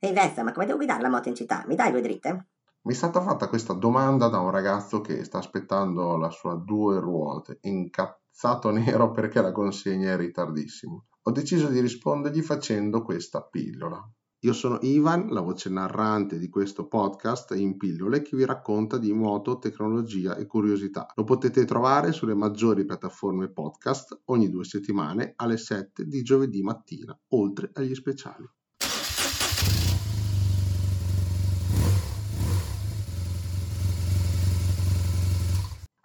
Ehi Vez, ma come devo guidare la moto in città? Mi dai due dritte? Mi è stata fatta questa domanda da un ragazzo che sta aspettando la sua due ruote, incazzato nero perché la consegna è in ritardissimo. Ho deciso di rispondergli facendo questa pillola. Io sono Ivan, la voce narrante di questo podcast in pillole che vi racconta di moto, tecnologia e curiosità. Lo potete trovare sulle maggiori piattaforme podcast ogni due settimane alle 7 di giovedì mattina, oltre agli speciali.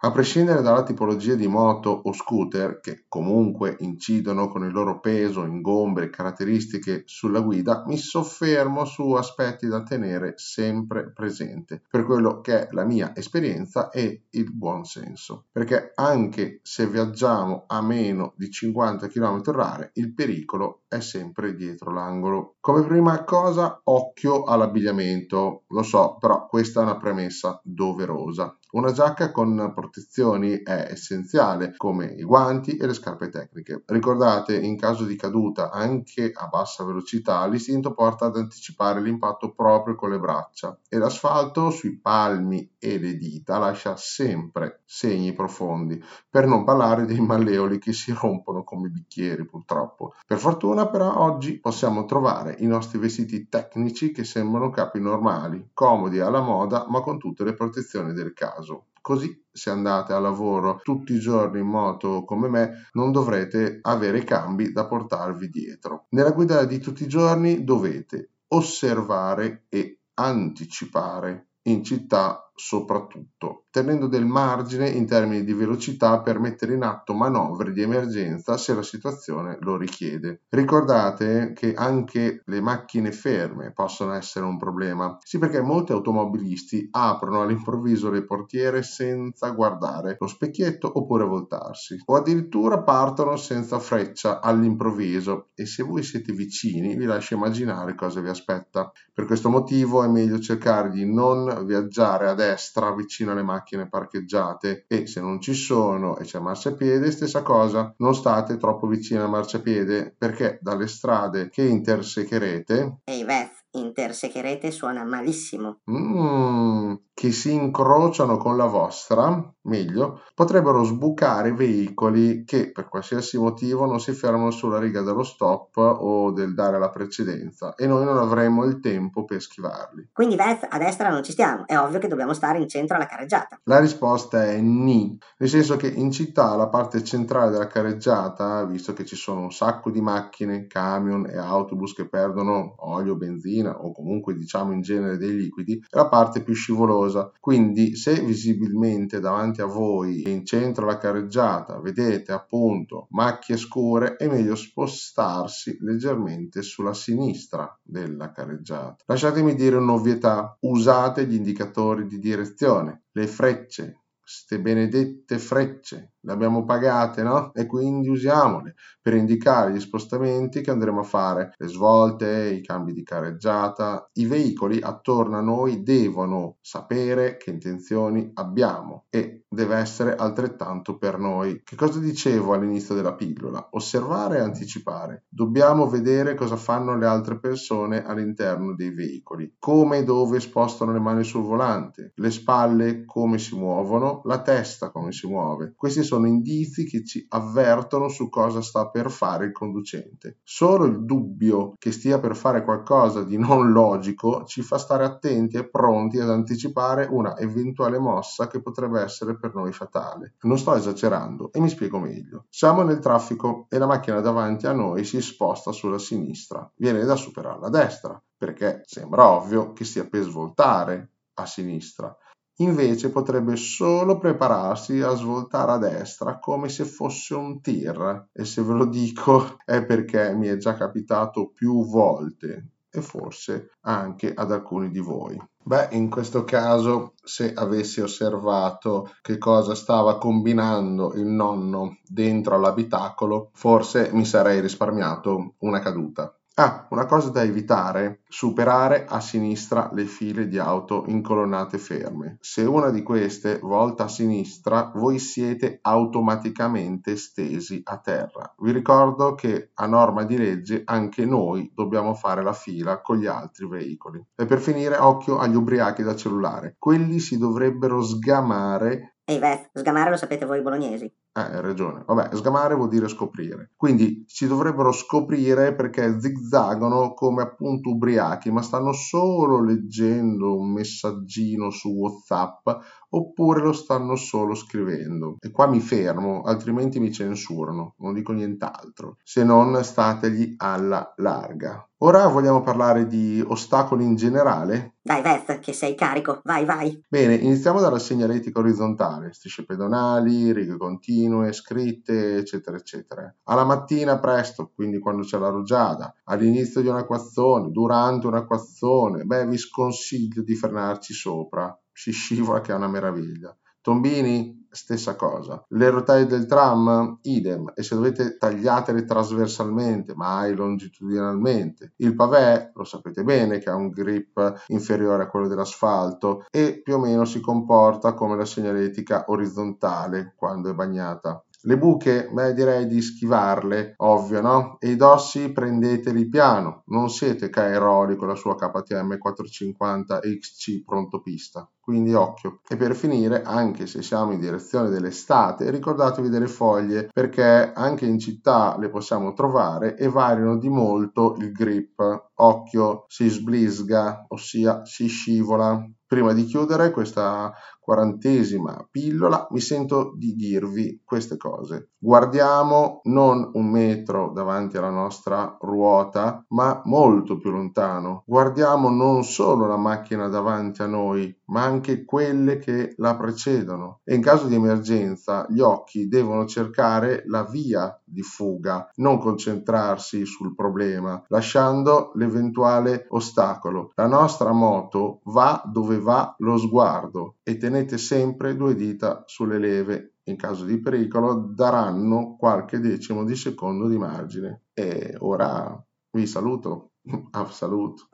A prescindere dalla tipologia di moto o scooter, che comunque incidono con il loro peso, ingombre e caratteristiche sulla guida, mi soffermo su aspetti da tenere sempre presente, per quello che è la mia esperienza e il buon senso. Perché anche se viaggiamo a meno di 50 km/h, il pericolo è sempre dietro l'angolo. Come prima cosa, occhio all'abbigliamento. Lo so, però questa è una premessa doverosa. Una giacca con protezioni è essenziale, come i guanti e le scarpe tecniche. Ricordate, in caso di caduta anche a bassa velocità, l'istinto porta ad anticipare l'impatto proprio con le braccia e l'asfalto sui palmi e le dita lascia sempre segni profondi, per non parlare dei malleoli che si rompono come bicchieri purtroppo. Per fortuna però oggi possiamo trovare i nostri vestiti tecnici che sembrano capi normali, comodi alla moda ma con tutte le protezioni del caso caso. Così se andate a lavoro tutti i giorni in moto come me non dovrete avere cambi da portarvi dietro. Nella guida di tutti i giorni dovete osservare e anticipare in città soprattutto tenendo del margine in termini di velocità per mettere in atto manovre di emergenza se la situazione lo richiede. Ricordate che anche le macchine ferme possono essere un problema, sì perché molti automobilisti aprono all'improvviso le portiere senza guardare lo specchietto oppure voltarsi, o addirittura partono senza freccia all'improvviso e se voi siete vicini vi lascio immaginare cosa vi aspetta. Per questo motivo è meglio cercare di non viaggiare a destra vicino alle macchine parcheggiate e se non ci sono e c'è marciapiede, stessa cosa, non state troppo vicini al marciapiede perché dalle strade che intersecherete... Ehi Beth, intersecherete suona malissimo. Mm, che si incrociano con la vostra, meglio, potrebbero sbucare veicoli che per qualsiasi motivo non si fermano sulla riga dello stop o del dare la precedenza e noi non avremo il tempo per schivarli. Quindi Beth, a destra non ci stiamo, è ovvio che dobbiamo stare in centro alla carreggiata. La risposta è ni, nel senso che in città la parte centrale della carreggiata, visto che ci sono un sacco di macchine, camion e autobus che perdono olio, benzina o comunque diciamo in genere dei liquidi è la parte più scivolosa. Quindi se visibilmente davanti a voi in centro alla carreggiata vedete appunto macchie scure è meglio spostarsi leggermente sulla sinistra della carreggiata. Lasciatemi dire un'ovvietà, usate gli indicatori di direzione, le frecce, ste benedette frecce le abbiamo pagate, no? E quindi usiamole per indicare gli spostamenti che andremo a fare, le svolte, i cambi di careggiata. I veicoli attorno a noi devono sapere che intenzioni abbiamo e deve essere altrettanto per noi. Che cosa dicevo all'inizio della pillola? Osservare e anticipare. Dobbiamo vedere cosa fanno le altre persone all'interno dei veicoli, come e dove spostano le mani sul volante, le spalle come si muovono, la testa come si muove. Questi sono indizi che ci avvertono su cosa sta per fare il conducente. Solo il dubbio che stia per fare qualcosa di non logico ci fa stare attenti e pronti ad anticipare una eventuale mossa che potrebbe essere per noi fatale. Non sto esagerando e mi spiego meglio. Siamo nel traffico e la macchina davanti a noi si sposta sulla sinistra. Viene da superarla a destra perché sembra ovvio che stia per svoltare a sinistra Invece potrebbe solo prepararsi a svoltare a destra come se fosse un tir e se ve lo dico è perché mi è già capitato più volte e forse anche ad alcuni di voi. Beh, in questo caso, se avessi osservato che cosa stava combinando il nonno dentro all'abitacolo, forse mi sarei risparmiato una caduta. Ah, una cosa da evitare, superare a sinistra le file di auto incolonnate ferme. Se una di queste volta a sinistra, voi siete automaticamente stesi a terra. Vi ricordo che a norma di legge anche noi dobbiamo fare la fila con gli altri veicoli. E per finire, occhio agli ubriachi da cellulare. Quelli si dovrebbero sgamare Ehi Veth, sgamare lo sapete voi bolognesi. Eh, hai ragione. Vabbè, sgamare vuol dire scoprire. Quindi si dovrebbero scoprire perché zigzagano come appunto ubriachi, ma stanno solo leggendo un messaggino su WhatsApp oppure lo stanno solo scrivendo. E qua mi fermo, altrimenti mi censurano, non dico nient'altro. Se non stategli alla larga. Ora vogliamo parlare di ostacoli in generale? Dai Veth, che sei carico, vai vai. Bene, iniziamo dalla segnaletica orizzontale, strisce pedonali, righe continue, scritte, eccetera, eccetera. Alla mattina presto, quindi quando c'è la rugiada, all'inizio di un'acquazzone, durante un'acquazzone, beh, vi sconsiglio di frenarci sopra, si scivola che è una meraviglia. Tombini, stessa cosa. Le rotaie del tram, idem. E se dovete tagliatele trasversalmente, mai longitudinalmente. Il pavé, lo sapete bene, che ha un grip inferiore a quello dell'asfalto e più o meno si comporta come la segnaletica orizzontale quando è bagnata. Le buche, beh, direi di schivarle, ovvio, no? E i dossi prendeteli piano, non siete Cairoli con la sua KTM 450 XC pronto pista, quindi occhio. E per finire, anche se siamo in direzione dell'estate, ricordatevi delle foglie, perché anche in città le possiamo trovare e variano di molto il grip. Occhio, si sblisga, ossia si scivola. Prima di chiudere questa quarantesima pillola, mi sento di dirvi queste cose. Guardiamo non un metro davanti alla nostra ruota, ma molto più lontano. Guardiamo non solo la macchina davanti a noi, ma anche quelle che la precedono. E in caso di emergenza gli occhi devono cercare la via di fuga, non concentrarsi sul problema, lasciando l'eventuale ostacolo. La nostra moto va dove va lo sguardo e tenete sempre due dita sulle leve. In caso di pericolo daranno qualche decimo di secondo di margine. E ora vi saluto. A saluto.